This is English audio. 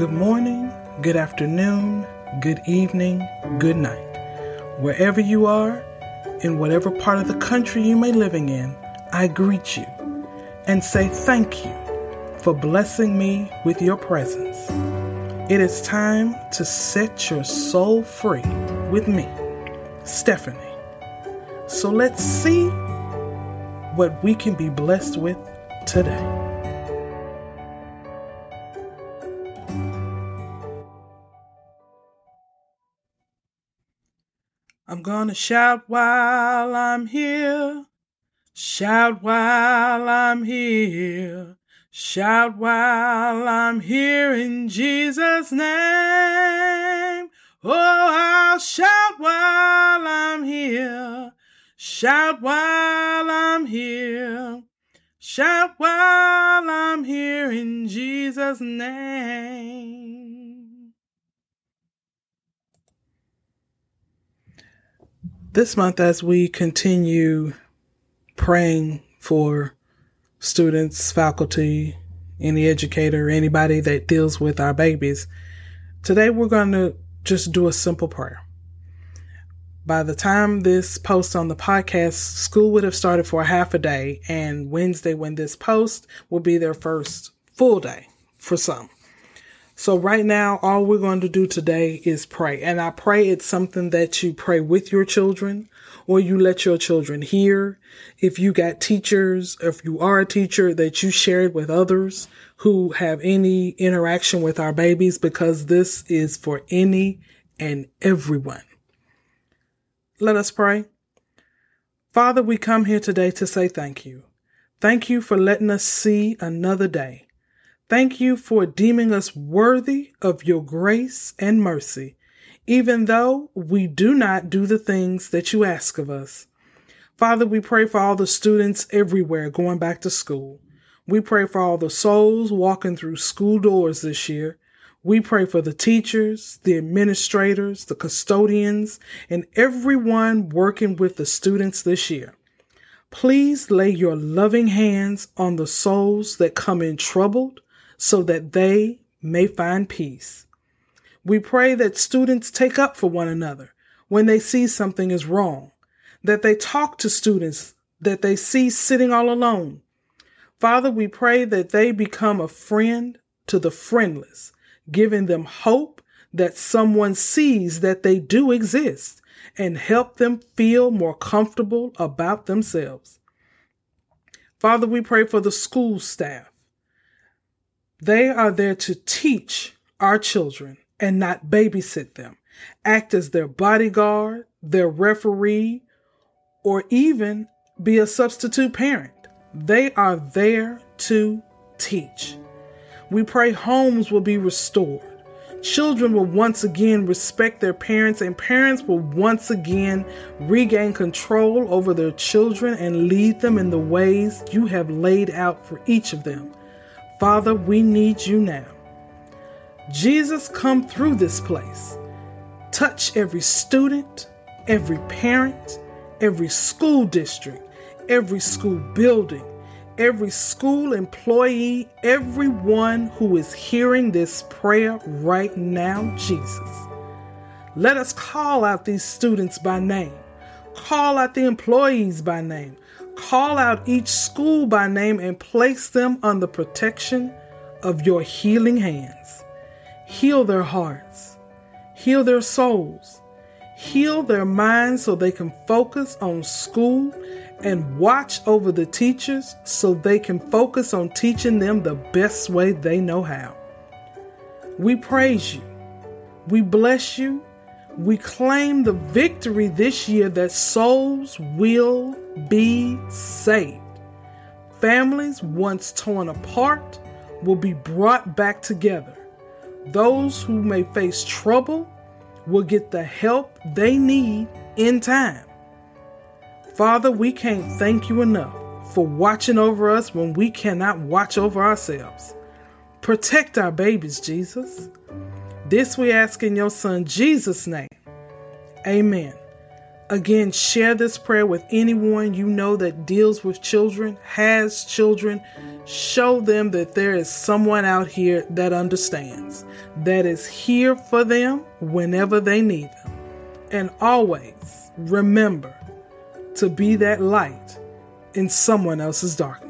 good morning, good afternoon, good evening, good night. Wherever you are, in whatever part of the country you may be living in, I greet you and say thank you for blessing me with your presence. It is time to set your soul free with me, Stephanie. So let's see what we can be blessed with today. I'm gonna shout while I'm here. Shout while I'm here. Shout while I'm here in Jesus' name. Oh, I'll shout while I'm here. Shout while I'm here. Shout while I'm here in Jesus' name. This month, as we continue praying for students, faculty, any educator, anybody that deals with our babies, today we're going to just do a simple prayer. By the time this post on the podcast, school would have started for half a day, and Wednesday, when this post will be their first full day for some. So, right now, all we're going to do today is pray. And I pray it's something that you pray with your children or you let your children hear. If you got teachers, if you are a teacher, that you share it with others who have any interaction with our babies, because this is for any and everyone. Let us pray. Father, we come here today to say thank you. Thank you for letting us see another day. Thank you for deeming us worthy of your grace and mercy, even though we do not do the things that you ask of us. Father, we pray for all the students everywhere going back to school. We pray for all the souls walking through school doors this year. We pray for the teachers, the administrators, the custodians, and everyone working with the students this year. Please lay your loving hands on the souls that come in troubled, so that they may find peace. We pray that students take up for one another when they see something is wrong, that they talk to students that they see sitting all alone. Father, we pray that they become a friend to the friendless, giving them hope that someone sees that they do exist and help them feel more comfortable about themselves. Father, we pray for the school staff they are there to teach our children and not babysit them, act as their bodyguard, their referee, or even be a substitute parent. They are there to teach. We pray homes will be restored. Children will once again respect their parents, and parents will once again regain control over their children and lead them in the ways you have laid out for each of them. Father, we need you now. Jesus, come through this place. Touch every student, every parent, every school district, every school building, every school employee, everyone who is hearing this prayer right now, Jesus. Let us call out these students by name, call out the employees by name, Call out each school by name and place them under protection of your healing hands. Heal their hearts, heal their souls, heal their minds so they can focus on school and watch over the teachers so they can focus on teaching them the best way they know how. We praise you. We bless you we claim the victory this year that souls will be saved. Families once torn apart will be brought back together. Those who may face trouble will get the help they need in time. Father, we can't thank you enough for watching over us when we cannot watch over ourselves. Protect our babies, Jesus. This we ask in your Son Jesus' name. Amen. Again, share this prayer with anyone you know that deals with children, has children. Show them that there is someone out here that understands, that is here for them whenever they need them. And always remember to be that light in someone else's darkness.